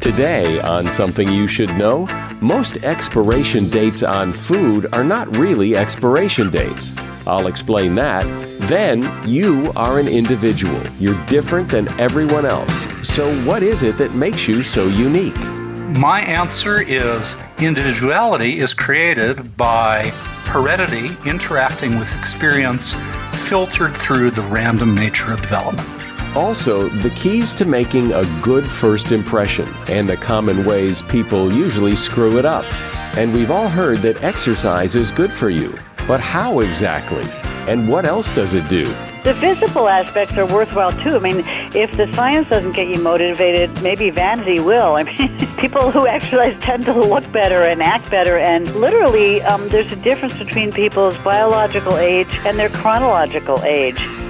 Today, on Something You Should Know, most expiration dates on food are not really expiration dates. I'll explain that. Then, you are an individual. You're different than everyone else. So, what is it that makes you so unique? My answer is individuality is created by heredity interacting with experience filtered through the random nature of development. Also, the keys to making a good first impression and the common ways people usually screw it up. And we've all heard that exercise is good for you. But how exactly? And what else does it do? The physical aspects are worthwhile too. I mean, if the science doesn't get you motivated, maybe vanity will. I mean, people who exercise tend to look better and act better, and literally, um, there's a difference between people's biological age and their chronological age.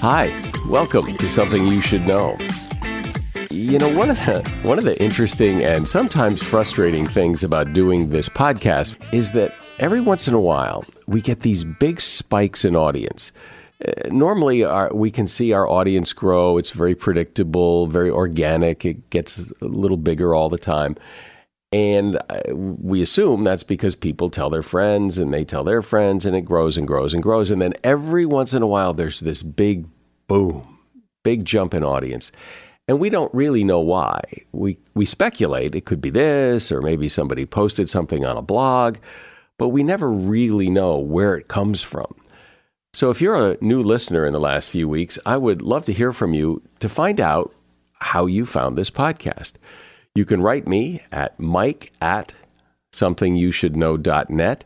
Hi, welcome to Something You Should Know. You know, one of the one of the interesting and sometimes frustrating things about doing this podcast is that every once in a while we get these big spikes in audience. Uh, normally, our, we can see our audience grow. It's very predictable, very organic. It gets a little bigger all the time. And uh, we assume that's because people tell their friends and they tell their friends, and it grows and grows and grows. And then every once in a while, there's this big boom, big jump in audience. And we don't really know why. We, we speculate it could be this, or maybe somebody posted something on a blog, but we never really know where it comes from. So if you're a new listener in the last few weeks, I would love to hear from you to find out how you found this podcast. You can write me at mike at somethingyoushouldknow.net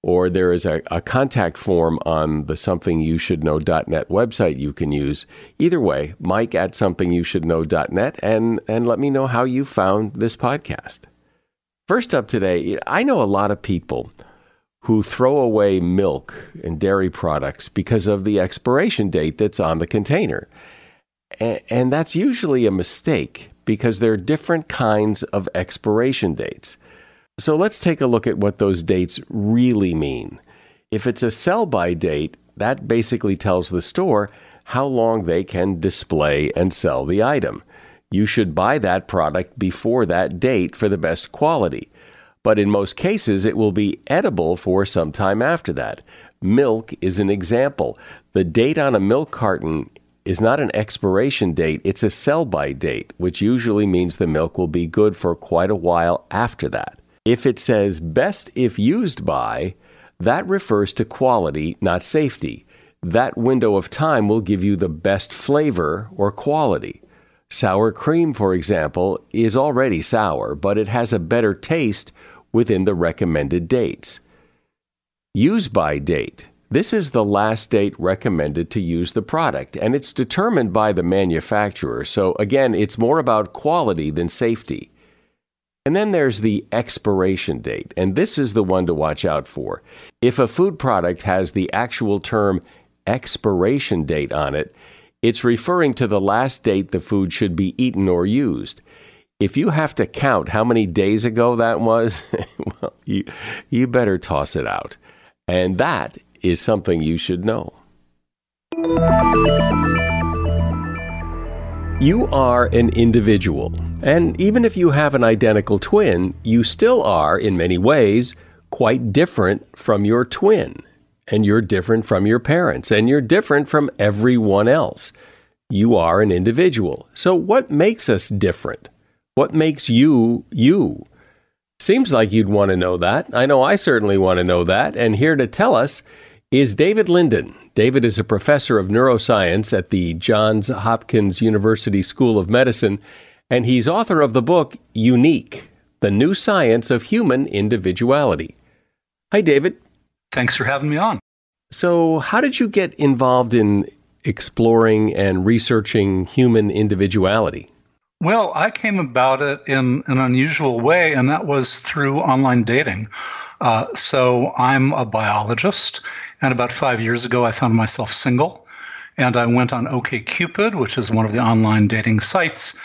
or there is a, a, contact form on the somethingyoushouldknow.net website you can use. Either way, mike at somethingyoushouldknow.net and, and let me know how you found this podcast. First up today, I know a lot of people who throw away milk and dairy products because of the expiration date that's on the container. And, and that's usually a mistake because there are different kinds of expiration dates. So let's take a look at what those dates really mean. If it's a sell by date, that basically tells the store how long they can display and sell the item. You should buy that product before that date for the best quality but in most cases it will be edible for some time after that. Milk is an example. The date on a milk carton is not an expiration date, it's a sell by date, which usually means the milk will be good for quite a while after that. If it says best if used by, that refers to quality, not safety. That window of time will give you the best flavor or quality. Sour cream, for example, is already sour, but it has a better taste within the recommended dates. Use by date. This is the last date recommended to use the product, and it's determined by the manufacturer. So, again, it's more about quality than safety. And then there's the expiration date, and this is the one to watch out for. If a food product has the actual term expiration date on it, it's referring to the last date the food should be eaten or used. If you have to count how many days ago that was, well, you, you better toss it out. And that is something you should know. You are an individual, and even if you have an identical twin, you still are, in many ways, quite different from your twin. And you're different from your parents, and you're different from everyone else. You are an individual. So, what makes us different? What makes you you? Seems like you'd want to know that. I know I certainly want to know that. And here to tell us is David Linden. David is a professor of neuroscience at the Johns Hopkins University School of Medicine, and he's author of the book Unique The New Science of Human Individuality. Hi, David. Thanks for having me on. So, how did you get involved in exploring and researching human individuality? Well, I came about it in an unusual way, and that was through online dating. Uh, so I'm a biologist, and about five years ago, I found myself single, and I went on OKCupid, which is one of the online dating sites,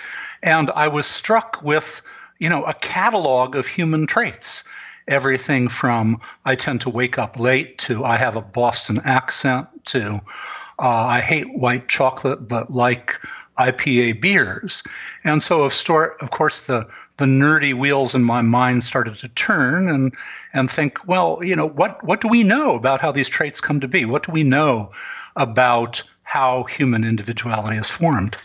and I was struck with, you know, a catalog of human traits. Everything from I tend to wake up late to I have a Boston accent to uh, I hate white chocolate but like IPA beers. And so, of, store, of course, the, the nerdy wheels in my mind started to turn and, and think, well, you know, what, what do we know about how these traits come to be? What do we know about how human individuality is formed?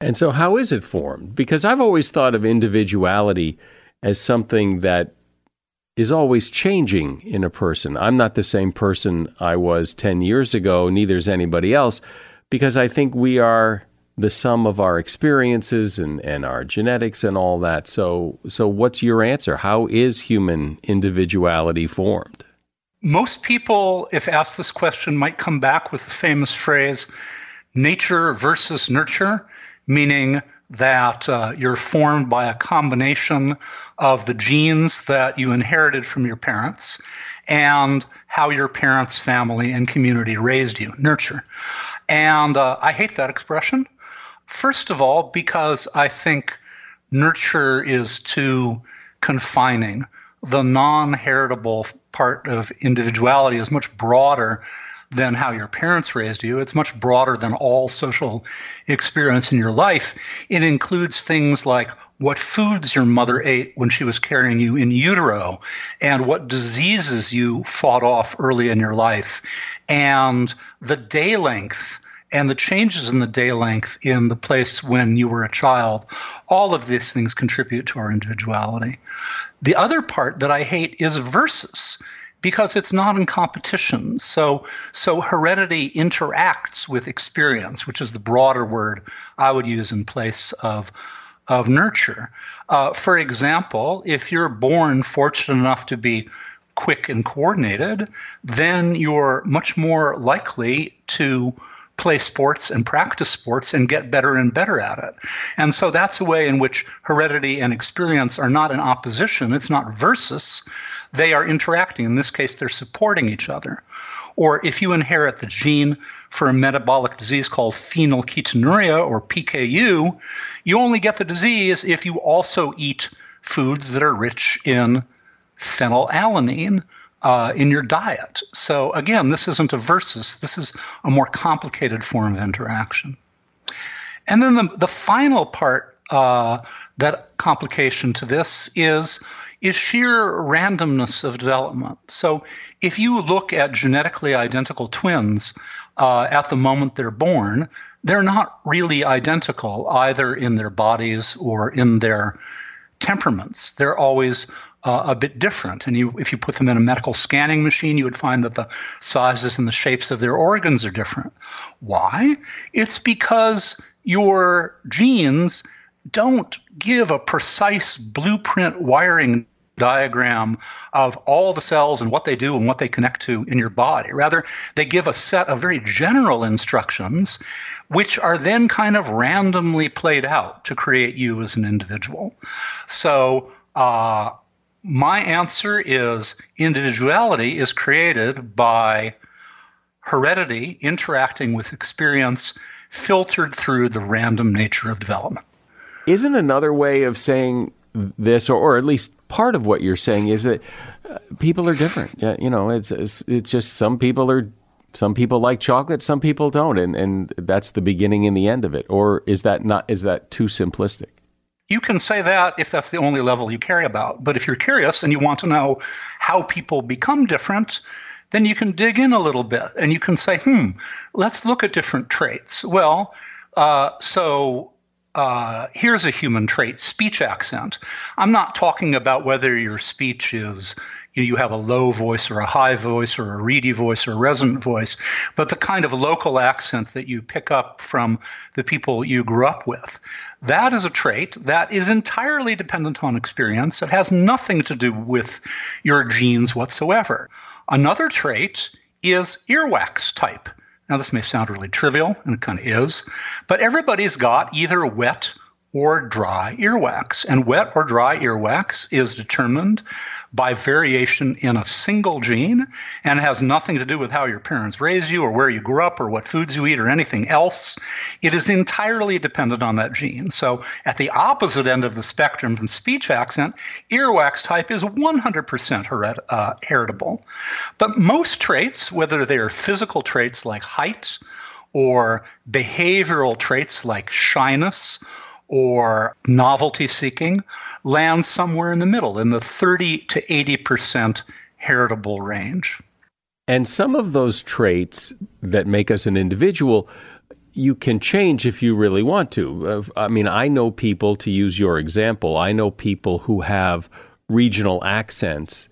And so, how is it formed? Because I've always thought of individuality as something that is always changing in a person. I'm not the same person I was 10 years ago, neither is anybody else, because I think we are the sum of our experiences and, and our genetics and all that. So, so what's your answer? How is human individuality formed? Most people, if asked this question, might come back with the famous phrase nature versus nurture, meaning that uh, you're formed by a combination of the genes that you inherited from your parents and how your parents, family, and community raised you, nurture. And uh, I hate that expression First of all, because I think nurture is too confining. The non heritable part of individuality is much broader than how your parents raised you. It's much broader than all social experience in your life. It includes things like what foods your mother ate when she was carrying you in utero, and what diseases you fought off early in your life, and the day length and the changes in the day length in the place when you were a child, all of these things contribute to our individuality. The other part that I hate is versus because it's not in competition. So, so heredity interacts with experience, which is the broader word I would use in place of, of nurture. Uh, for example, if you're born fortunate enough to be quick and coordinated, then you're much more likely to play sports and practice sports and get better and better at it. And so that's a way in which heredity and experience are not in opposition, it's not versus, they are interacting. In this case, they're supporting each other. Or if you inherit the gene for a metabolic disease called phenylketonuria or PKU, you only get the disease if you also eat foods that are rich in phenylalanine uh, in your diet. So again, this isn't a versus. This is a more complicated form of interaction. And then the, the final part, uh, that complication to this is is sheer randomness of development. So if you look at genetically identical twins uh, at the moment they're born, they're not really identical either in their bodies or in their temperaments. They're always uh, a bit different. And you, if you put them in a medical scanning machine, you would find that the sizes and the shapes of their organs are different. Why? It's because your genes don't give a precise blueprint wiring diagram of all the cells and what they do and what they connect to in your body. Rather, they give a set of very general instructions, which are then kind of randomly played out to create you as an individual. So, uh, my answer is individuality is created by heredity interacting with experience filtered through the random nature of development. Isn't another way of saying this, or, or at least part of what you're saying, is that uh, people are different. Yeah, you know, it's, it's it's just some people are some people like chocolate, some people don't, and and that's the beginning and the end of it. Or is that not is that too simplistic? You can say that if that's the only level you care about. But if you're curious and you want to know how people become different, then you can dig in a little bit and you can say, hmm, let's look at different traits. Well, uh, so uh, here's a human trait speech accent. I'm not talking about whether your speech is you, know, you have a low voice or a high voice or a reedy voice or a resonant voice, but the kind of local accent that you pick up from the people you grew up with. That is a trait that is entirely dependent on experience. It has nothing to do with your genes whatsoever. Another trait is earwax type. Now, this may sound really trivial, and it kind of is, but everybody's got either wet or dry earwax. And wet or dry earwax is determined by variation in a single gene and has nothing to do with how your parents raised you or where you grew up or what foods you eat or anything else. It is entirely dependent on that gene. So at the opposite end of the spectrum from speech accent, earwax type is 100% hered- uh, heritable. But most traits, whether they are physical traits like height or behavioral traits like shyness or novelty seeking lands somewhere in the middle, in the 30 to 80% heritable range. And some of those traits that make us an individual, you can change if you really want to. I mean, I know people, to use your example, I know people who have regional accents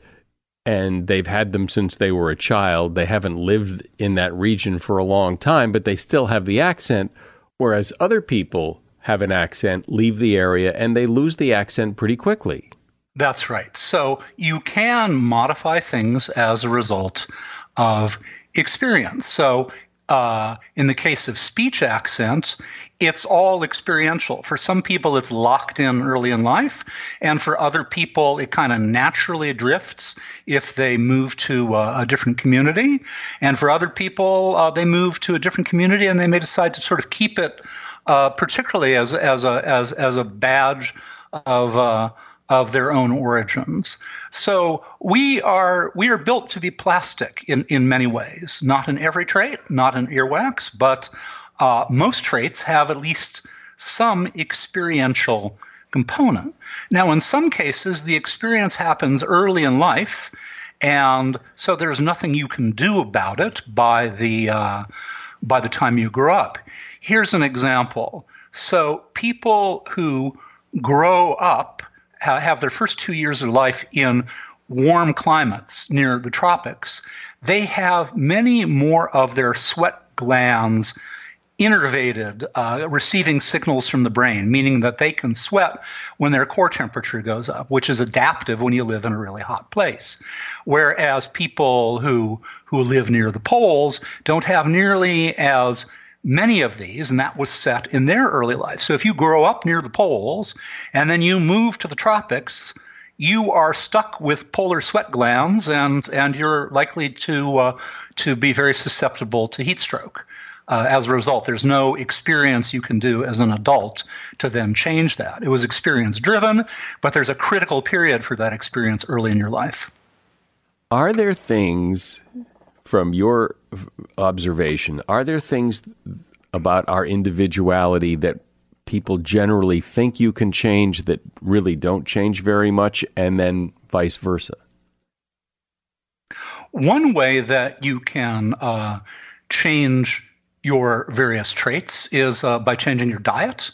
and they've had them since they were a child. They haven't lived in that region for a long time, but they still have the accent. Whereas other people have an accent, leave the area, and they lose the accent pretty quickly. That's right. So you can modify things as a result of experience. So uh, in the case of speech accent, it's all experiential. For some people, it's locked in early in life, and for other people, it kind of naturally drifts if they move to uh, a different community. And for other people, uh, they move to a different community and they may decide to sort of keep it uh, particularly as as a as as a badge of uh, of their own origins. So we are we are built to be plastic in in many ways. Not in every trait, not in earwax, but uh, most traits have at least some experiential component. Now, in some cases, the experience happens early in life, and so there's nothing you can do about it by the uh, by the time you grow up. Here's an example. So, people who grow up have their first two years of life in warm climates near the tropics, they have many more of their sweat glands innervated, uh, receiving signals from the brain, meaning that they can sweat when their core temperature goes up, which is adaptive when you live in a really hot place. Whereas people who who live near the poles don't have nearly as many of these, and that was set in their early life. So if you grow up near the poles and then you move to the tropics, you are stuck with polar sweat glands, and and you're likely to uh, to be very susceptible to heat stroke. Uh, as a result, there's no experience you can do as an adult to then change that. It was experience driven, but there's a critical period for that experience early in your life. Are there things from your observation, are there things about our individuality that people generally think you can change that really don't change very much, and then vice versa? One way that you can uh, change your various traits is uh, by changing your diet.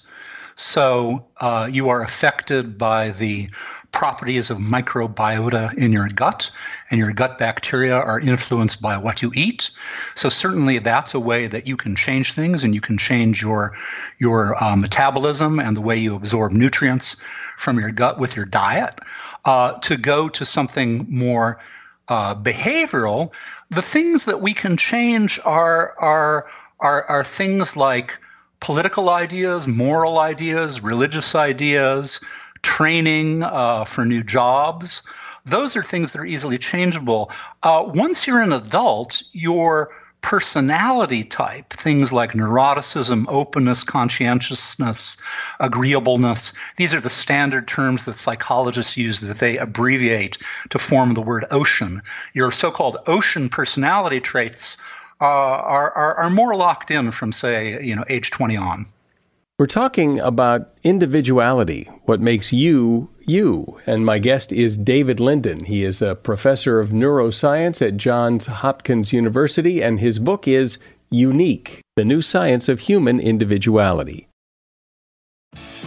So uh, you are affected by the properties of microbiota in your gut, and your gut bacteria are influenced by what you eat. So certainly that's a way that you can change things, and you can change your your uh, metabolism and the way you absorb nutrients from your gut with your diet. Uh, to go to something more uh, behavioral, the things that we can change are are are, are things like political ideas, moral ideas, religious ideas, training uh, for new jobs. Those are things that are easily changeable. Uh, once you're an adult, your personality type, things like neuroticism, openness, conscientiousness, agreeableness, these are the standard terms that psychologists use that they abbreviate to form the word ocean. Your so called ocean personality traits uh, are, are, are more locked in from, say, you know, age 20 on. We're talking about individuality, what makes you you. And my guest is David Linden. He is a professor of neuroscience at Johns Hopkins University, and his book is Unique The New Science of Human Individuality.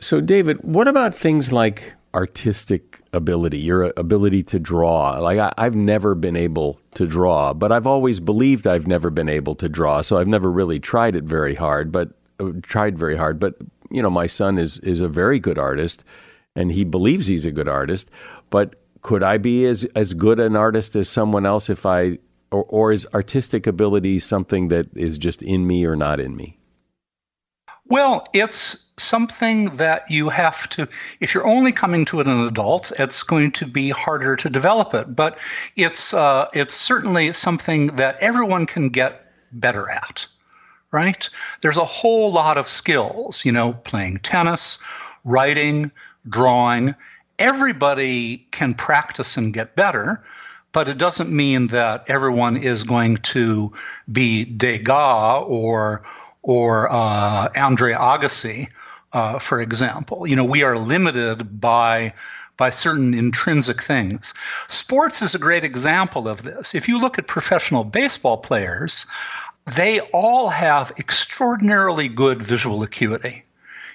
So, David, what about things like artistic ability, your ability to draw? Like, I, have never been able to draw, but I've always believed I've never been able to draw. So, I've never really tried it very hard, but uh, tried very hard. But, you know, my son is, is a very good artist and he believes he's a good artist. But could I be as, as good an artist as someone else if I, or, or is artistic ability something that is just in me or not in me? Well, it's something that you have to, if you're only coming to it an adult, it's going to be harder to develop it. But it's, uh, it's certainly something that everyone can get better at, right? There's a whole lot of skills, you know, playing tennis, writing, drawing. Everybody can practice and get better but it doesn't mean that everyone is going to be Degas or or uh, Andre Agassi, uh, for example. You know, we are limited by by certain intrinsic things. Sports is a great example of this. If you look at professional baseball players, they all have extraordinarily good visual acuity.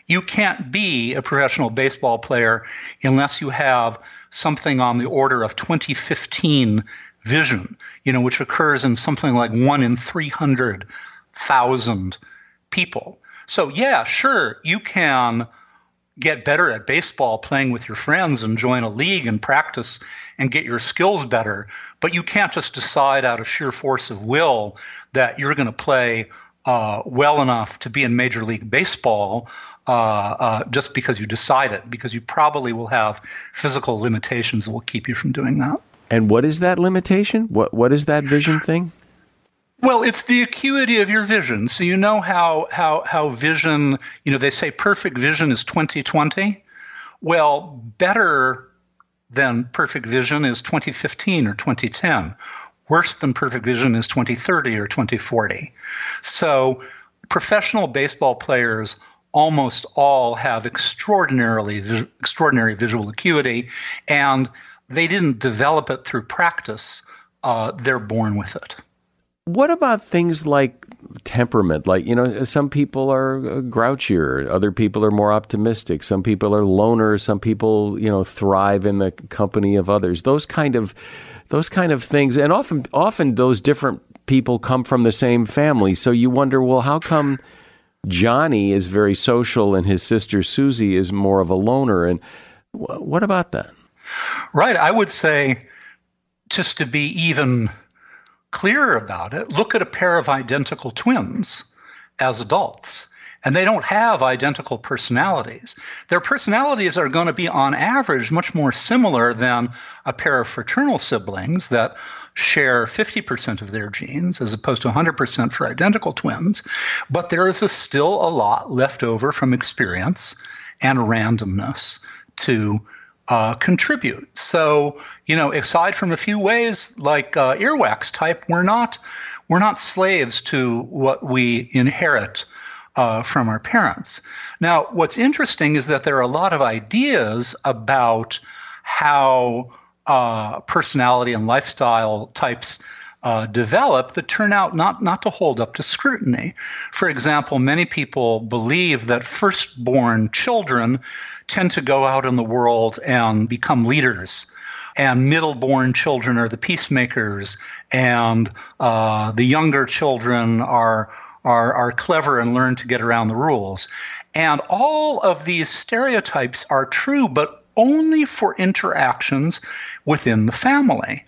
You can't be a professional baseball player unless you have something on the order of 2015 vision, you know, which occurs in something like one in 300,000 people. So, yeah, sure, you can get better at baseball playing with your friends and join a league and practice and get your skills better, but you can't just decide out of sheer force of will that you're going to play uh, well enough to be in Major League Baseball uh, uh, just because you decide it, because you probably will have physical limitations that will keep you from doing that. And what is that limitation? What what is that vision thing? Well, it's the acuity of your vision. So you know how how how vision, you know, they say perfect vision is 2020. Well, better than perfect vision is 2015 or 2010. Worse than perfect vision is 2030 or 2040. So professional baseball players almost all have extraordinarily extraordinary visual acuity and they didn't develop it through practice. Uh, they're born with it. What about things like temperament? Like, you know, some people are uh, grouchier, other people are more optimistic, some people are loners, some people, you know, thrive in the company of others. Those kind of those kind of things and often often those different people come from the same family. So you wonder, well, how come Johnny is very social and his sister Susie is more of a loner. And what about that? Right. I would say, just to be even clearer about it, look at a pair of identical twins as adults and they don't have identical personalities. Their personalities are going to be, on average, much more similar than a pair of fraternal siblings that share 50% of their genes as opposed to 100% for identical twins. But there is a still a lot left over from experience and randomness to uh, contribute. So, you know, aside from a few ways like uh, earwax type, we're not we're not slaves to what we inherit uh, from our parents. Now, what's interesting is that there are a lot of ideas about how uh, personality and lifestyle types uh, develop that turn out not, not to hold up to scrutiny. For example, many people believe that firstborn children tend to go out in the world and become leaders. And middle-born children are the peacemakers, and uh, the younger children are are, are clever and learn to get around the rules. And all of these stereotypes are true, but only for interactions within the family.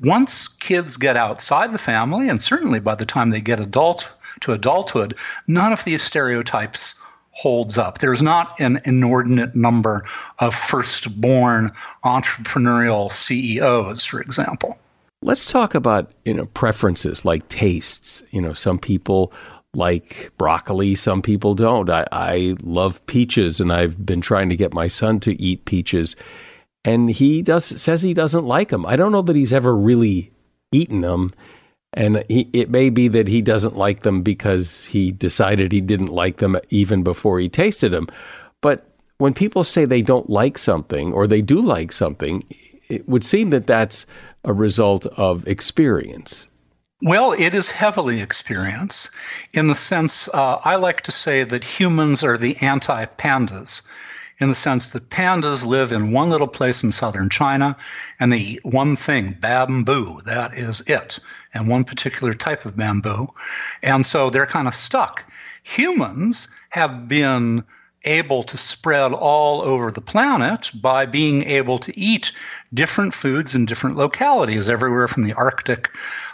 Once kids get outside the family, and certainly by the time they get adult to adulthood, none of these stereotypes holds up. There's not an inordinate number of firstborn entrepreneurial CEOs, for example. Let's talk about you know preferences like tastes. You know, some people like broccoli. Some people don't. I, I love peaches, and I've been trying to get my son to eat peaches, and he does says he doesn't like them. I don't know that he's ever really eaten them, and he, it may be that he doesn't like them because he decided he didn't like them even before he tasted them. But when people say they don't like something or they do like something, it would seem that that's a result of experience. Well, it is heavily experience in the sense uh, I like to say that humans are the anti pandas, in the sense that pandas live in one little place in southern China and they eat one thing, bamboo. That is it, and one particular type of bamboo. And so they're kind of stuck. Humans have been able to spread all over the planet by being able to eat different foods in different localities, everywhere from the Arctic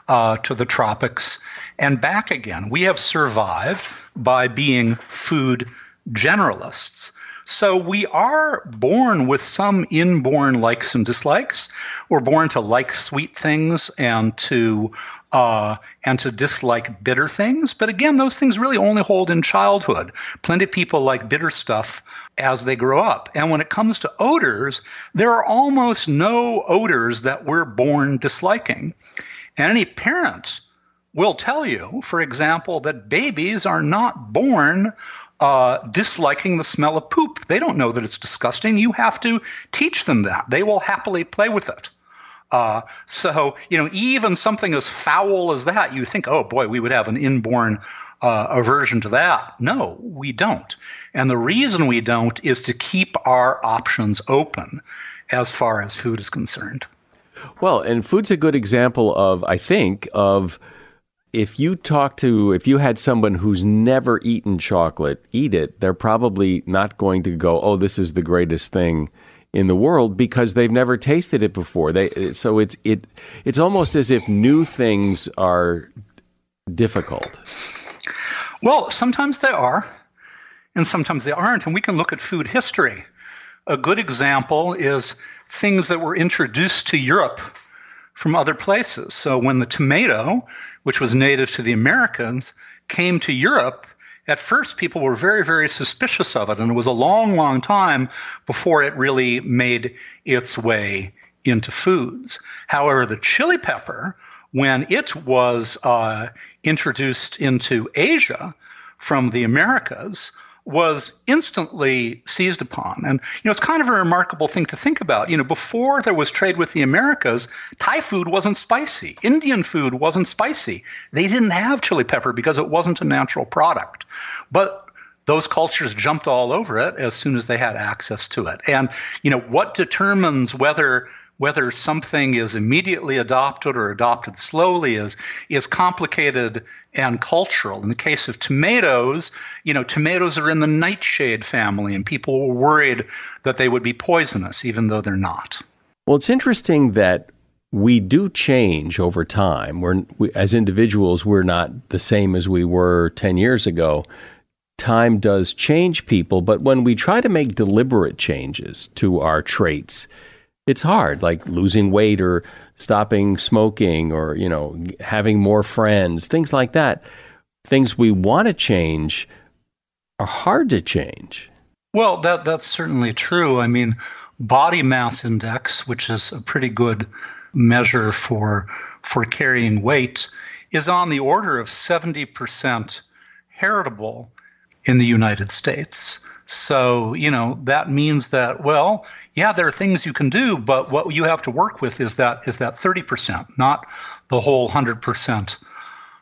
uh, to the tropics and back again. We have survived by being food generalists. So we are born with some inborn likes and dislikes. We're born to like sweet things and to uh, and to dislike bitter things. But again, those things really only hold in childhood. Plenty of people like bitter stuff as they grow up. And when it comes to odors, there are almost no odors that we're born disliking. And any parent will tell you, for example, that babies are not born uh, disliking the smell of poop. They don't know that it's disgusting. You have to teach them that. They will happily play with it. Uh, so, you know, even something as foul as that, you think, oh boy, we would have an inborn uh, aversion to that. No, we don't. And the reason we don't is to keep our options open as far as food is concerned. Well, and food's a good example of, I think, of if you talk to, if you had someone who's never eaten chocolate eat it, they're probably not going to go, oh, this is the greatest thing in the world because they've never tasted it before. They so it's it it's almost as if new things are difficult. Well, sometimes they are, and sometimes they aren't, and we can look at food history. A good example is things that were introduced to Europe from other places. So when the tomato, which was native to the Americans, came to Europe, at first people were very, very suspicious of it. And it was a long, long time before it really made its way into foods. However, the chili pepper, when it was uh, introduced into Asia from the Americas, was instantly seized upon. And you know, it's kind of a remarkable thing to think about. You know, before there was trade with the Americas, Thai food wasn't spicy. Indian food wasn't spicy. They didn't have chili pepper because it wasn't a natural product. But those cultures jumped all over it as soon as they had access to it. And you know, what determines whether whether something is immediately adopted or adopted slowly is is complicated and cultural. In the case of tomatoes, you know, tomatoes are in the nightshade family, and people were worried that they would be poisonous, even though they're not. Well, it's interesting that we do change over time. We're we, as individuals, we're not the same as we were ten years ago. Time does change people, but when we try to make deliberate changes to our traits, it's hard, like losing weight or stopping smoking or, you know, having more friends, things like that. Things we want to change are hard to change. Well, that that's certainly true. I mean, body mass index, which is a pretty good measure for for carrying weight, is on the order of 70% heritable in the United States. So, you know, that means that, well, yeah, there are things you can do, but what you have to work with is that is that 30%, not the whole 100%.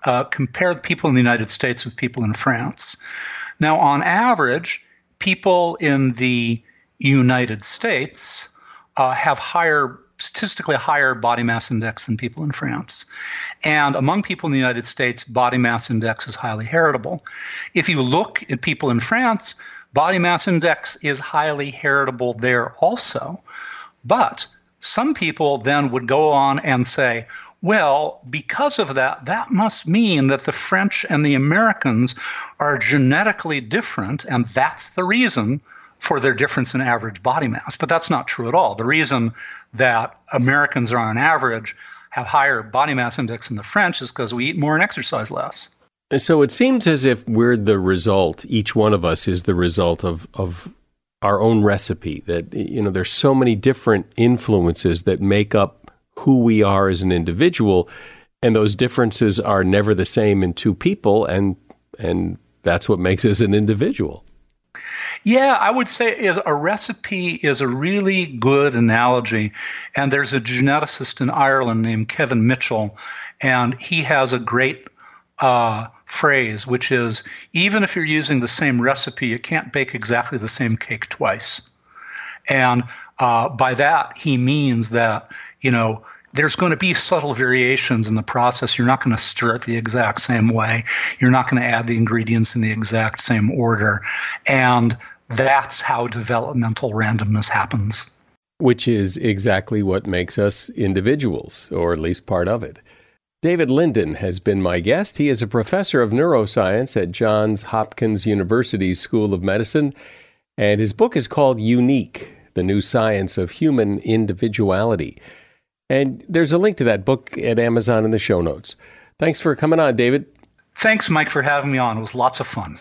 Uh, compare people in the United States with people in France. Now, on average, people in the United States uh, have higher statistically higher body mass index than people in France. And among people in the United States, body mass index is highly heritable. If you look at people in France, Body mass index is highly heritable there also. But some people then would go on and say, well, because of that, that must mean that the French and the Americans are genetically different, and that's the reason for their difference in average body mass. But that's not true at all. The reason that Americans are on average have higher body mass index than the French is because we eat more and exercise less. So it seems as if we're the result, each one of us is the result of, of our own recipe. That, you know, there's so many different influences that make up who we are as an individual. And those differences are never the same in two people. And, and that's what makes us an individual. Yeah, I would say is a recipe is a really good analogy. And there's a geneticist in Ireland named Kevin Mitchell, and he has a great uh, phrase, which is even if you're using the same recipe, you can't bake exactly the same cake twice. And uh, by that, he means that, you know, there's going to be subtle variations in the process. You're not going to stir it the exact same way. You're not going to add the ingredients in the exact same order. And that's how developmental randomness happens. Which is exactly what makes us individuals, or at least part of it. David Linden has been my guest. He is a professor of neuroscience at Johns Hopkins University School of Medicine, and his book is called Unique The New Science of Human Individuality. And there's a link to that book at Amazon in the show notes. Thanks for coming on, David. Thanks, Mike, for having me on. It was lots of fun.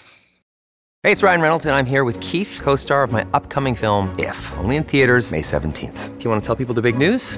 Hey, it's Ryan Reynolds, and I'm here with Keith, co star of my upcoming film, If, only in theaters, May 17th. Do you want to tell people the big news?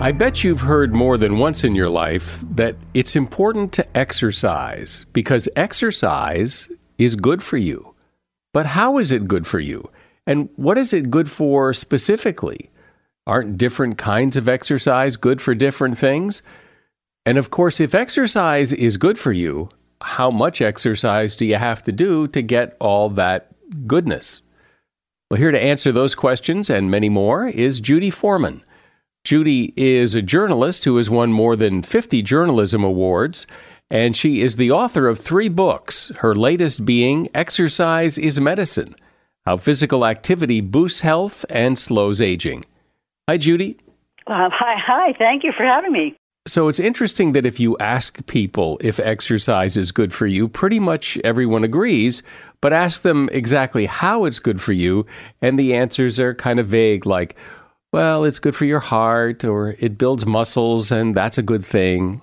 I bet you've heard more than once in your life that it's important to exercise because exercise is good for you. But how is it good for you? And what is it good for specifically? Aren't different kinds of exercise good for different things? And of course, if exercise is good for you, how much exercise do you have to do to get all that goodness? Well, here to answer those questions and many more is Judy Foreman. Judy is a journalist who has won more than 50 journalism awards, and she is the author of three books, her latest being Exercise is Medicine How Physical Activity Boosts Health and Slows Aging. Hi, Judy. Uh, hi, hi. Thank you for having me. So it's interesting that if you ask people if exercise is good for you, pretty much everyone agrees, but ask them exactly how it's good for you, and the answers are kind of vague, like, well, it's good for your heart, or it builds muscles, and that's a good thing.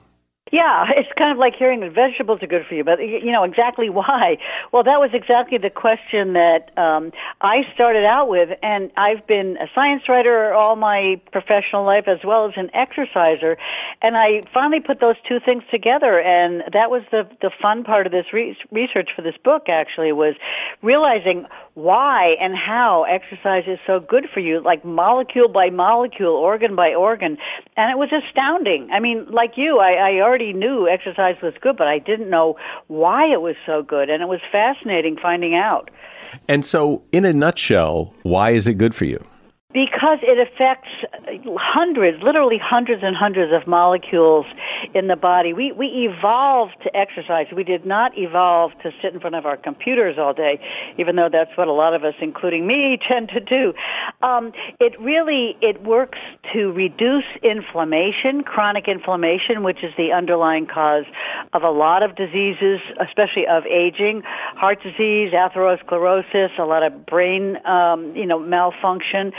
Yeah, it's kind of like hearing that vegetables are good for you, but you know exactly why. Well, that was exactly the question that um, I started out with, and I've been a science writer all my professional life as well as an exerciser, and I finally put those two things together, and that was the the fun part of this re- research for this book. Actually, was realizing why and how exercise is so good for you, like molecule by molecule, organ by organ, and it was astounding. I mean, like you, I, I already knew exercise was good, but I didn't know why it was so good. And it was fascinating finding out. And so, in a nutshell, why is it good for you? Because it affects hundreds, literally hundreds and hundreds of molecules in the body. We, we evolved to exercise. We did not evolve to sit in front of our computers all day, even though that's what a lot of us, including me, tend to do. Um, it really, it works to reduce inflammation, chronic inflammation, which is the underlying cause of a lot of diseases, especially of aging, heart disease, atherosclerosis, a lot of brain, um, you know, malfunction.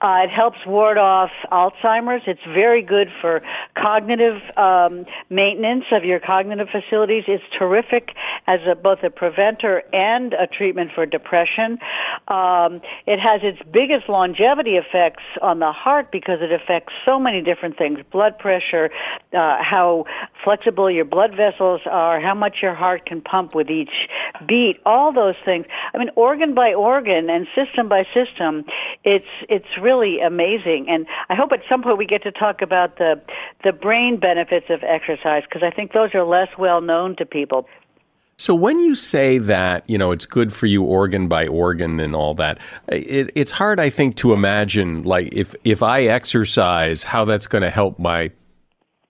Uh, it helps ward off Alzheimer's. It's very good for cognitive um, maintenance of your cognitive facilities. It's terrific as a, both a preventer and a treatment for depression. Um, it has its biggest longevity effects on the heart because it affects so many different things: blood pressure, uh, how flexible your blood vessels are, how much your heart can pump with each beat, all those things. I mean, organ by organ and system by system, it's it's it's really amazing. And I hope at some point we get to talk about the the brain benefits of exercise because I think those are less well known to people. So when you say that, you know, it's good for you organ by organ and all that, it, it's hard, I think, to imagine like if if I exercise, how that's going to help my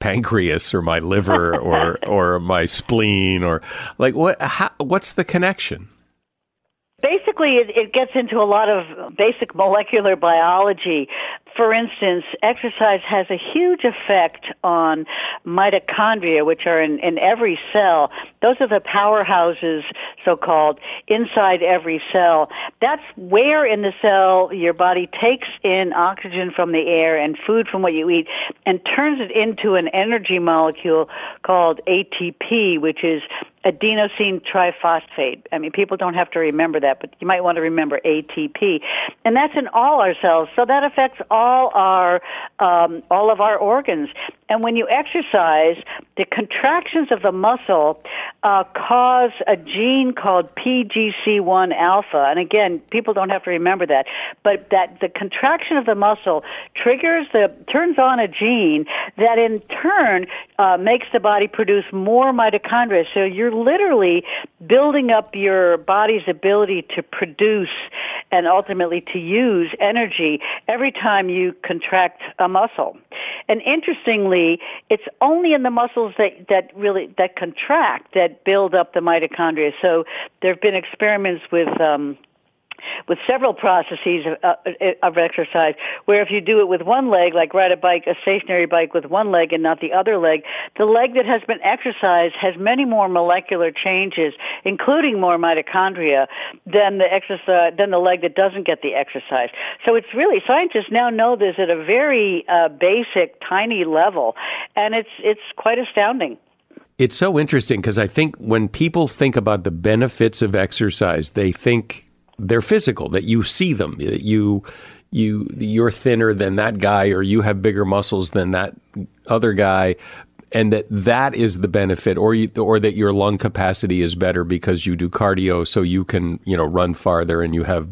pancreas or my liver or or my spleen or like what how, what's the connection? Basically, it, it gets into a lot of basic molecular biology. For instance, exercise has a huge effect on mitochondria, which are in, in every cell. Those are the powerhouses, so-called, inside every cell. That's where in the cell your body takes in oxygen from the air and food from what you eat and turns it into an energy molecule called ATP, which is adenosine triphosphate. I mean, people don't have to remember that, but you might want to remember ATP. And that's in all our cells. So that affects all our, um, all of our organs. And when you exercise, the contractions of the muscle uh, cause a gene called PGC1 alpha. And again, people don't have to remember that, but that the contraction of the muscle triggers the turns on a gene that in turn uh, makes the body produce more mitochondria. So you're literally building up your body's ability to produce and ultimately to use energy every time you contract a muscle. And interestingly, it's only in the muscles that, that really, that contract that build up the mitochondria. So there have been experiments with, um, with several processes of, uh, of, exercise where if you do it with one leg, like ride a bike, a stationary bike with one leg and not the other leg, the leg that has been exercised has many more molecular changes, including more mitochondria than the exercise, than the leg that doesn't get the exercise. So it's really, scientists now know this at a very uh, basic, tiny level, and it's, it's quite astounding. It's so interesting because I think when people think about the benefits of exercise, they think they're physical, that you see them, that you you you're thinner than that guy or you have bigger muscles than that other guy and that that is the benefit or you, or that your lung capacity is better because you do cardio so you can you know run farther and you have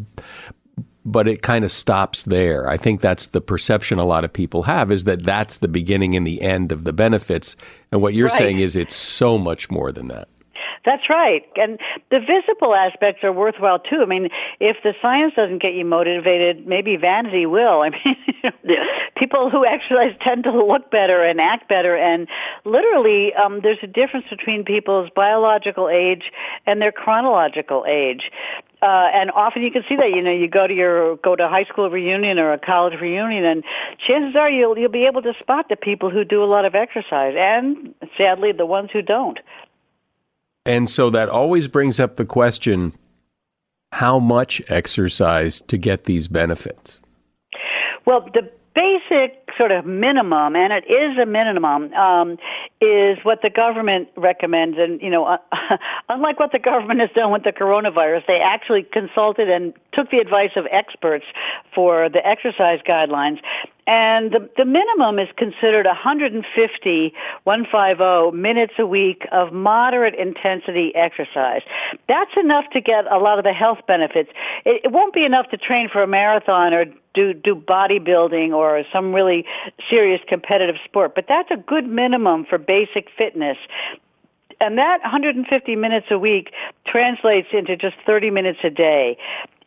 but it kind of stops there. I think that's the perception a lot of people have is that that's the beginning and the end of the benefits. And what you're right. saying is it's so much more than that. That's right. And the visible aspects are worthwhile too. I mean, if the science doesn't get you motivated, maybe vanity will. I mean, people who exercise tend to look better and act better. And literally, um, there's a difference between people's biological age and their chronological age. uh, and often you can see that. You know, you go to your go to high school reunion or a college reunion, and chances are you'll you'll be able to spot the people who do a lot of exercise, and sadly the ones who don't. And so that always brings up the question: How much exercise to get these benefits? Well, the basic sort of minimum, and it is a minimum, um, is what the government recommends. And, you know, uh, unlike what the government has done with the coronavirus, they actually consulted and took the advice of experts for the exercise guidelines. And the, the minimum is considered 150, 150 minutes a week of moderate intensity exercise. That's enough to get a lot of the health benefits. It, it won't be enough to train for a marathon or do, do bodybuilding or some really serious competitive sport, but that's a good minimum for basic fitness and that 150 minutes a week translates into just 30 minutes a day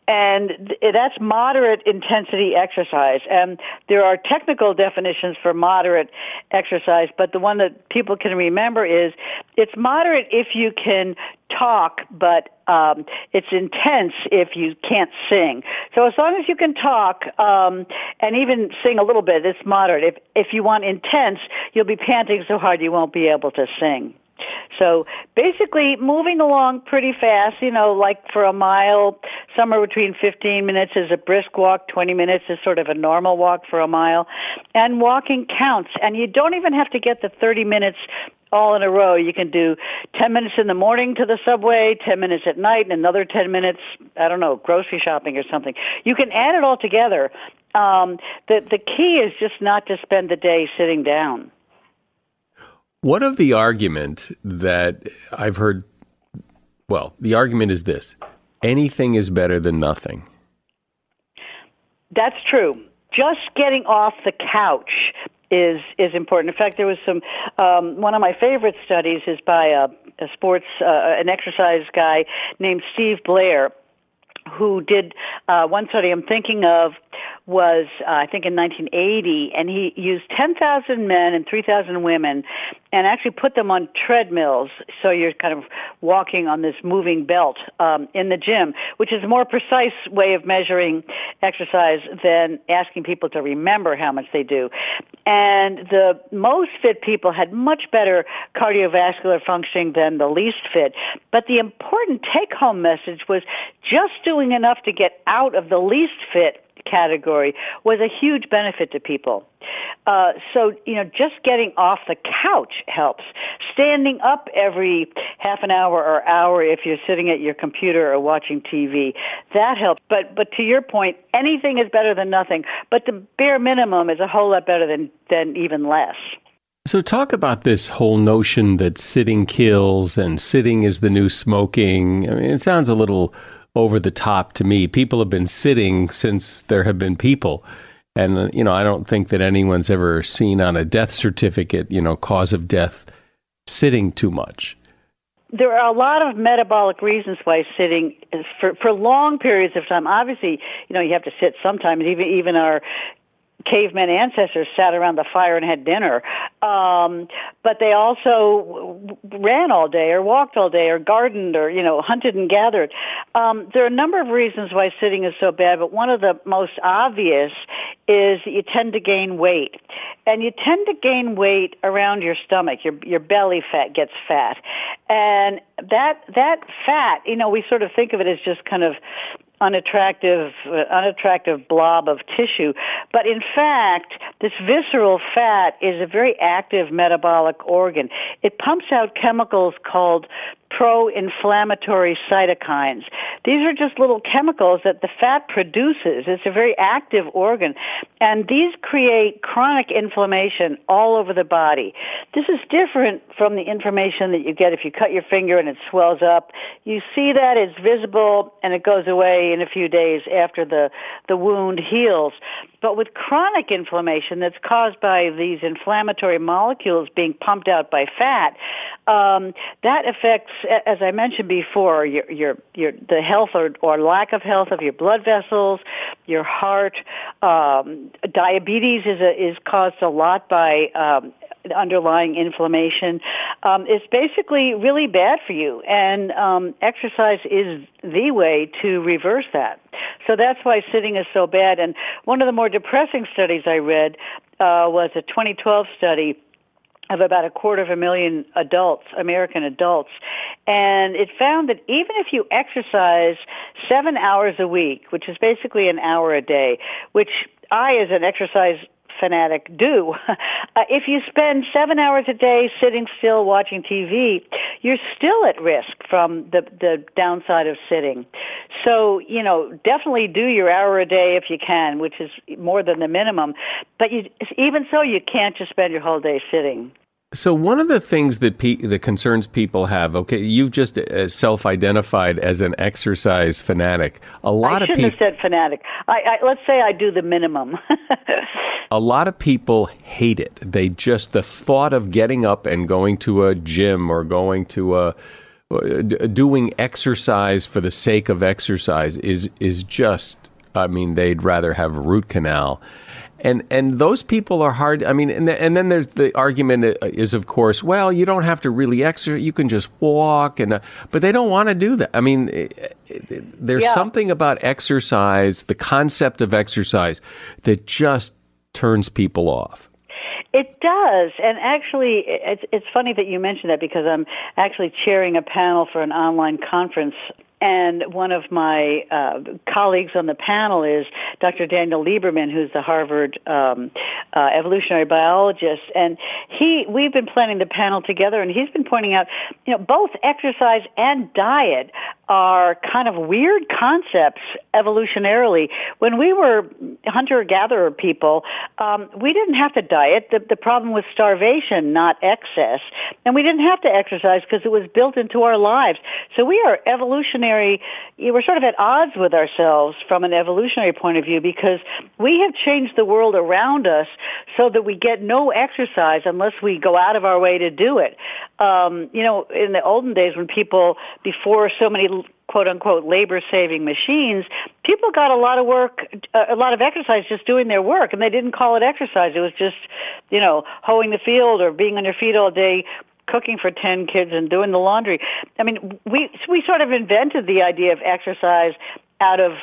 and that's moderate intensity exercise. And there are technical definitions for moderate exercise, but the one that people can remember is it's moderate if you can talk, but um, it's intense if you can't sing. So as long as you can talk um, and even sing a little bit, it's moderate. If if you want intense, you'll be panting so hard you won't be able to sing. So basically moving along pretty fast, you know, like for a mile, somewhere between 15 minutes is a brisk walk, 20 minutes is sort of a normal walk for a mile. And walking counts. And you don't even have to get the 30 minutes all in a row. You can do 10 minutes in the morning to the subway, 10 minutes at night, and another 10 minutes, I don't know, grocery shopping or something. You can add it all together. Um, the, the key is just not to spend the day sitting down. One of the argument that I've heard, well, the argument is this anything is better than nothing. That's true. Just getting off the couch is is important. In fact, there was some um, one of my favorite studies is by a, a sports uh, an exercise guy named Steve Blair, who did uh, one study I'm thinking of was uh, I think in 1980, and he used 10,000 men and 3,000 women, and actually put them on treadmills. So you're kind of walking on this moving belt um, in the gym, which is a more precise way of measuring exercise than asking people to remember how much they do. And the most fit people had much better cardiovascular functioning than the least fit. But the important take-home message was just doing enough to get out of the least fit category was a huge benefit to people. Uh, so, you know, just getting off the couch helps. Standing up every half an hour or hour if you're sitting at your computer or watching TV, that helps. But, but to your point, anything is better than nothing. But the bare minimum is a whole lot better than, than even less. So, talk about this whole notion that sitting kills and sitting is the new smoking. I mean, it sounds a little over the top to me. People have been sitting since there have been people. And, uh, you know, I don't think that anyone's ever seen on a death certificate, you know, cause of death sitting too much. There are a lot of metabolic reasons why sitting for for long periods of time. Obviously, you know, you have to sit sometimes. Even even our caveman ancestors sat around the fire and had dinner. Um, but they also ran all day or walked all day or gardened or, you know, hunted and gathered. Um, there are a number of reasons why sitting is so bad, but one of the most obvious is that you tend to gain weight. And you tend to gain weight around your stomach. Your, your belly fat gets fat. And that, that fat, you know, we sort of think of it as just kind of unattractive, uh, unattractive blob of tissue. But in fact, this visceral fat is a very active metabolic organ. It pumps out chemicals called pro-inflammatory cytokines. These are just little chemicals that the fat produces. It's a very active organ. And these create chronic inflammation all over the body. This is different from the inflammation that you get if you cut your finger and it swells up. You see that, it's visible, and it goes away in a few days after the, the wound heals. But with chronic inflammation that's caused by these inflammatory molecules being pumped out by fat, um, that affects, as I mentioned before, your your your the health or, or lack of health of your blood vessels, your heart. Um, diabetes is a, is caused a lot by um, underlying inflammation, um, is basically really bad for you. And um, exercise is the way to reverse that. So that's why sitting is so bad. And one of the more depressing studies I read uh, was a 2012 study of about a quarter of a million adults, American adults. And it found that even if you exercise seven hours a week, which is basically an hour a day, which I, as an exercise fanatic do. Uh, if you spend seven hours a day sitting still watching TV, you're still at risk from the, the downside of sitting. So, you know, definitely do your hour a day if you can, which is more than the minimum. But you, even so, you can't just spend your whole day sitting. So one of the things that pe- the concerns people have, okay, you've just uh, self-identified as an exercise fanatic. A lot I of shouldn't people, have said fanatic. I, I, let's say I do the minimum. a lot of people hate it. They just the thought of getting up and going to a gym or going to a uh, doing exercise for the sake of exercise is is just. I mean, they'd rather have a root canal and and those people are hard. I mean, and the, and then there's the argument uh, is of course, well, you don't have to really exercise; you can just walk, and uh, but they don't want to do that. I mean, eh, eh, there's Yeah. something about exercise, the concept of exercise, that just turns people off. It does, and actually, it's it's funny that you mentioned that because I'm actually chairing a panel for an online conference. And one of my uh, colleagues on the panel is Dr. Daniel Lieberman, who's the Harvard um, uh, evolutionary biologist. And he, we've been planning the panel together, and he's been pointing out, you know, both exercise and diet are kind of weird concepts evolutionarily. When we were hunter-gatherer people, um, we didn't have to diet. The, the problem was starvation, not excess. And we didn't have to exercise because it was built into our lives. So we are evolutionary, we're sort of at odds with ourselves from an evolutionary point of view because we have changed the world around us so that we get no exercise unless we go out of our way to do it. Um, you know, in the olden days when people, before so many quote unquote labor saving machines, people got a lot of work, a lot of exercise just doing their work, and they didn't call it exercise. It was just, you know, hoeing the field or being on your feet all day cooking for 10 kids and doing the laundry. I mean, we we sort of invented the idea of exercise out of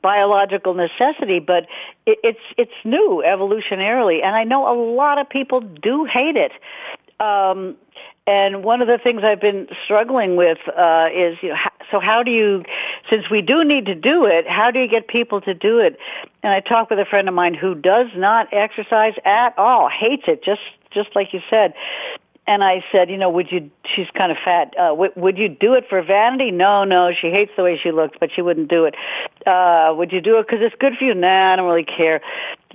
biological necessity, but it, it's it's new evolutionarily, and I know a lot of people do hate it. Um, and one of the things I've been struggling with uh, is, you know, so how do you, since we do need to do it, how do you get people to do it? And I talked with a friend of mine who does not exercise at all, hates it, just just like you said. And I said, you know, would you? She's kind of fat. Uh, w- would you do it for vanity? No, no. She hates the way she looks, but she wouldn't do it. Uh, would you do it because it's good for you? Nah, I don't really care.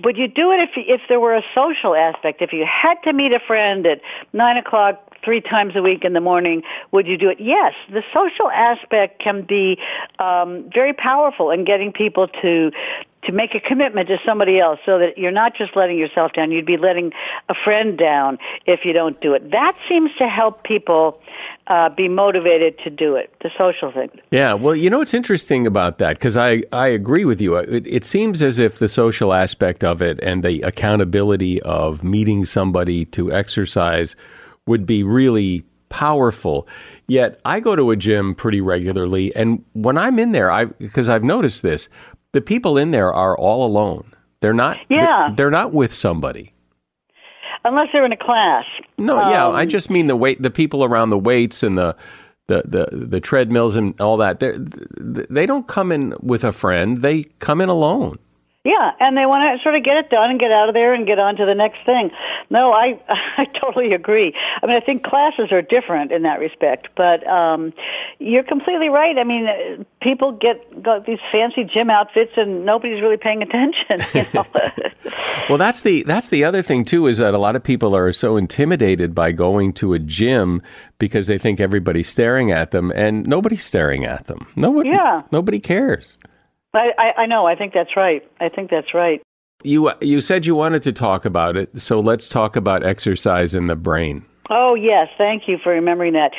Would you do it if if there were a social aspect? If you had to meet a friend at nine o'clock three times a week in the morning, would you do it? Yes, the social aspect can be um, very powerful in getting people to to make a commitment to somebody else so that you're not just letting yourself down, you'd be letting a friend down if you don't do it. That seems to help people uh, be motivated to do it, the social thing. Yeah, well, you know what's interesting about that because I, I agree with you. It, it seems as if the social aspect of it and the accountability of meeting somebody to exercise would be really powerful. Yet I go to a gym pretty regularly, and when I'm in there, I because I've noticed this, the people in there are all alone. They're not. Yeah. They're not with somebody. Unless they're in a class. No, yeah, Um, I just mean the weight, the people around the weights and the the the, the treadmills and all that. They they don't come in with a friend. They come in alone. Yeah, and they want to sort of get it done and get out of there and get on to the next thing. No, I I totally agree. I mean, I think classes are different in that respect, but um, you're completely right. I mean, people get got these fancy gym outfits and nobody's really paying attention. You know? Well, that's the that's the other thing too is that a lot of people are so intimidated by going to a gym because they think everybody's staring at them, and nobody's staring at them. Nobody, Yeah. nobody cares. I, I I know. I think that's right. I think that's right. You you said you wanted to talk about it, so let's talk about exercise in the brain. Oh, yes. Thank you for remembering that.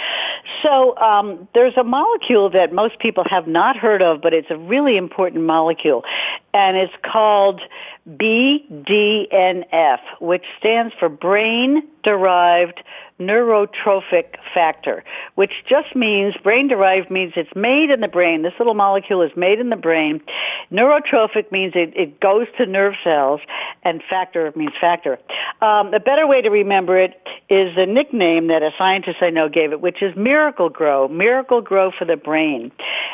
So um, there's a molecule that most people have not heard of, but it's a really important molecule, and it's called BDNF, which stands for brain derived neurotrophic factor, which just means brain derived means it's made in the brain. This little molecule is made in the brain. Neurotrophic means it, it goes to nerve cells, and factor means factor. Um, a better way to remember it is the nickname that a scientist I know gave it, which is Miracle Grow, Miracle Grow for the brain.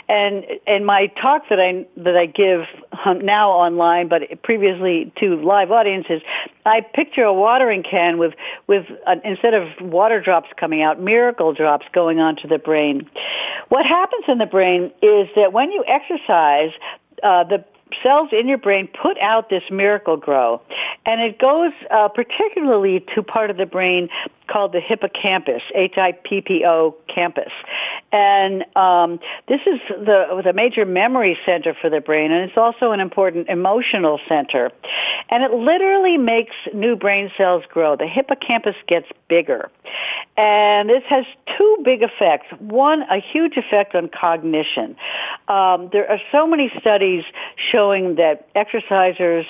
And in my talk that I that I give now online, but previously to live audiences, I picture a watering can with with instead of water drops coming out, miracle drops going onto the brain. What happens in the brain is that when you exercise, uh, the cells in your brain put out this miracle grow and it goes uh, particularly to part of the brain called the hippocampus, H-I-P-P-O campus. And um, this is the, the major memory center for the brain, and it's also an important emotional center. And it literally makes new brain cells grow. The hippocampus gets bigger. And this has two big effects. One, a huge effect on cognition. Um, there are so many studies showing that exercisers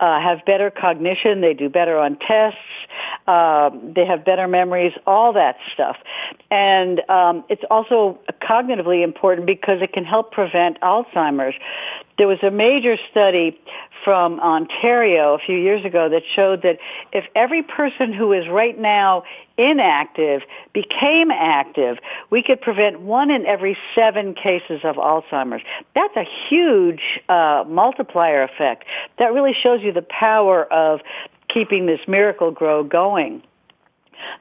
uh, have better cognition, they do better on tests, uh, they have better memories, all that stuff. And um, it's also cognitively important because it can help prevent Alzheimer's. There was a major study from Ontario a few years ago that showed that if every person who is right now inactive became active, we could prevent one in every seven cases of Alzheimer's. That's a huge uh, multiplier effect. That really shows you the power of keeping this miracle grow going.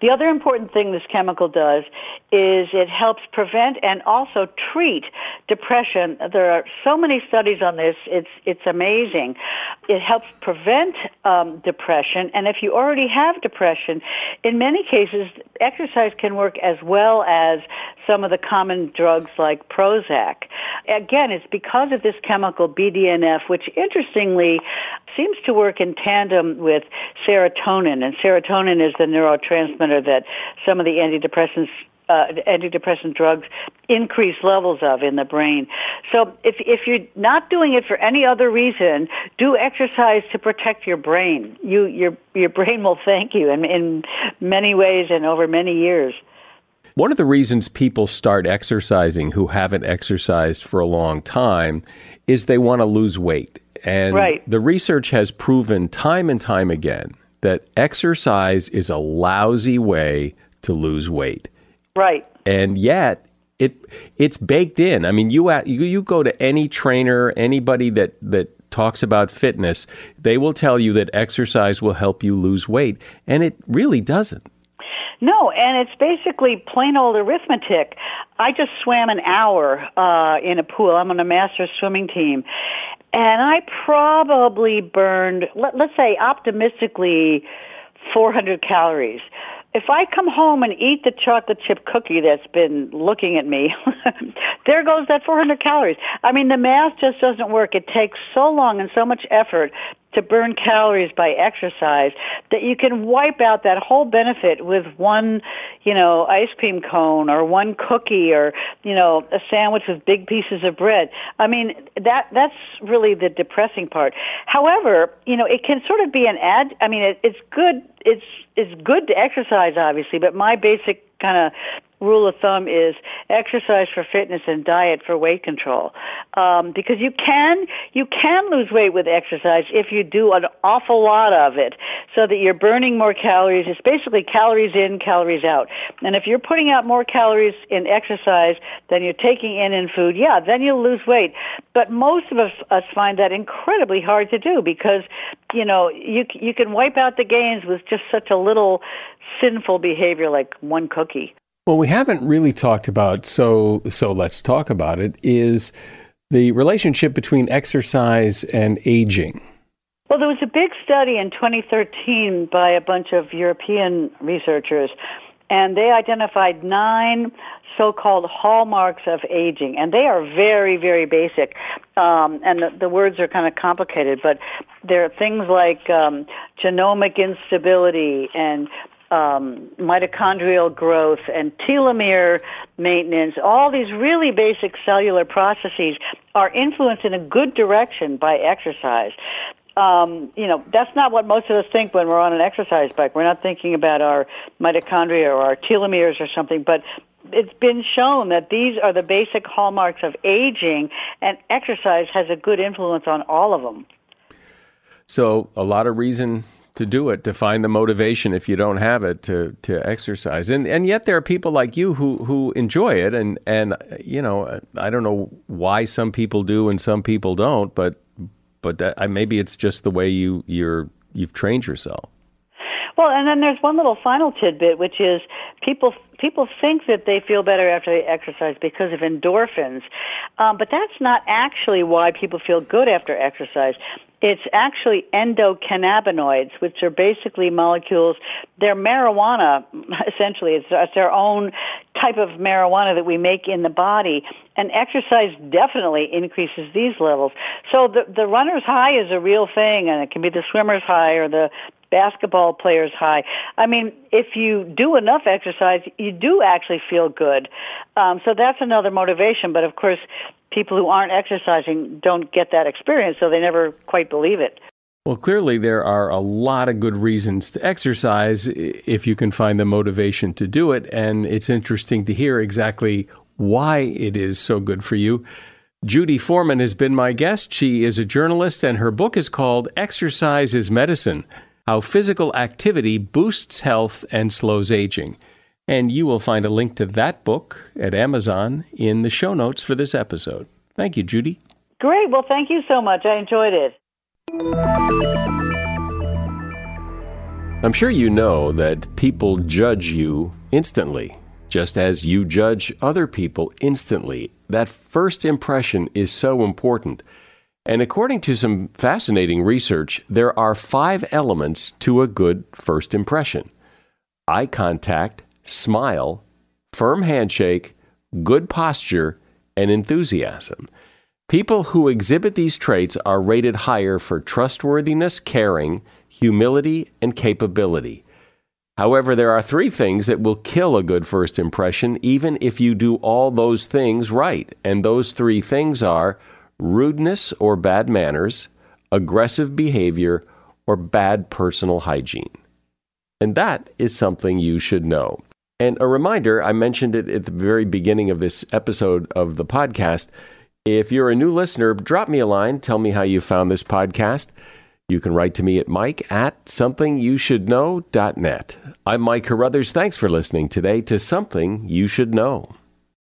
The other important thing this chemical does is it helps prevent and also treat depression. There are so many studies on this. It's it's amazing. It helps prevent um, depression, and if you already have depression, in many cases, exercise can work as well as some of the common drugs like Prozac. Again, it's because of this chemical BDNF, which interestingly seems to work in tandem with serotonin, and serotonin is the neurotransmitter that some of the antidepressants uh, antidepressant drugs increase levels of in the brain. So if if you're not doing it for any other reason, do exercise to protect your brain. You your your brain will thank you in in many ways and over many years. One of the reasons people start exercising who haven't exercised for a long time is they want to lose weight. And right. the research has proven time and time again that exercise is a lousy way to lose weight. Right. And yet it it's baked in. I mean, you you you go to any trainer, anybody that that talks about fitness, they will tell you that exercise will help you lose weight, and it really doesn't. No, and it's basically plain old arithmetic. I just swam an hour uh, in a pool. I'm on a master swimming team. And I probably burned, let, let's say optimistically, 400 calories if I come home and eat the chocolate chip cookie that's been looking at me, there goes that 400 calories. I mean, the math just doesn't work. It takes so long and so much effort to burn calories by exercise that you can wipe out that whole benefit with one, you know, ice cream cone or one cookie or, you know, a sandwich with big pieces of bread. I mean, that that's really the depressing part. However, you know, it can sort of be an ad I mean, it, it's good it's it's good to exercise obviously, but my basic kind of rule of thumb is exercise for fitness and diet for weight control. Um, because you can you can lose weight with exercise if you do an awful lot of it, so that you're burning more calories. It's basically calories in, calories out. And if you're putting out more calories in exercise than you're taking in in food, yeah, then you'll lose weight. But most of us, us find that incredibly hard to do because you know you you can wipe out the gains with just such a little sinful behavior like one cookie. Well, we haven't really talked about so so let's talk about it is the relationship between exercise and aging. Well, there was a big study in 2013 by a bunch of European researchers, and they identified nine so-called hallmarks of aging, and they are very, very basic. Um, and the, the, words are kind of complicated, but there are things like um, genomic instability and um, mitochondrial growth and telomere maintenance, all these really basic cellular processes are influenced in a good direction by exercise. Um, you know, that's not what most of us think when we're on an exercise bike. We're not thinking about our mitochondria or our telomeres or something, but it's been shown that these are the basic hallmarks of aging, and exercise has a good influence on all of them. So, a lot of reason to do it, to find the motivation if you don't have it to to exercise. And and yet there are people like you who who enjoy it and and you know, I don't know why some people do and some people don't, but but that, maybe it's just the way you you're you've trained yourself. Well, and then there's one little final tidbit, which is people people think that they feel better after they exercise because of endorphins, um, but that's not actually why people feel good after exercise. It's actually endocannabinoids, which are basically molecules. They're marijuana, essentially. It's, it's our own type of marijuana that we make in the body. And exercise definitely increases these levels. So the, the runner's high is a real thing, and it can be the swimmer's high or the basketball players high. I mean, if you do enough exercise, you do actually feel good. Um, so that's another motivation. But of course, people who aren't exercising don't get that experience, so they never quite believe it. Well, clearly, there are a lot of good reasons to exercise if you can find the motivation to do it. And it's interesting to hear exactly why it is so good for you. Judy Foreman has been my guest. She is a journalist, and her book is called Exercise is Medicine how physical activity boosts health and slows aging. And you will find a link to that book at Amazon in the show notes for this episode. Thank you, Judy. Great. Well, thank you so much. I enjoyed it. I'm sure you know that people judge you instantly, just as you judge other people instantly. That first impression is so important. And according to some fascinating research, there are five elements to a good first impression eye contact, smile, firm handshake, good posture, and enthusiasm. People who exhibit these traits are rated higher for trustworthiness, caring, humility, and capability. However, there are three things that will kill a good first impression, even if you do all those things right. And those three things are rudeness or bad manners, aggressive behavior, or bad personal hygiene. And that is something you should know. And a reminder I mentioned it at the very beginning of this episode of the podcast. If you're a new listener, drop me a line. Tell me how you found this podcast. You can write to me at mike at somethingyoushouldknow.net. I'm Mike Carruthers. Thanks for listening today to Something You Should Know.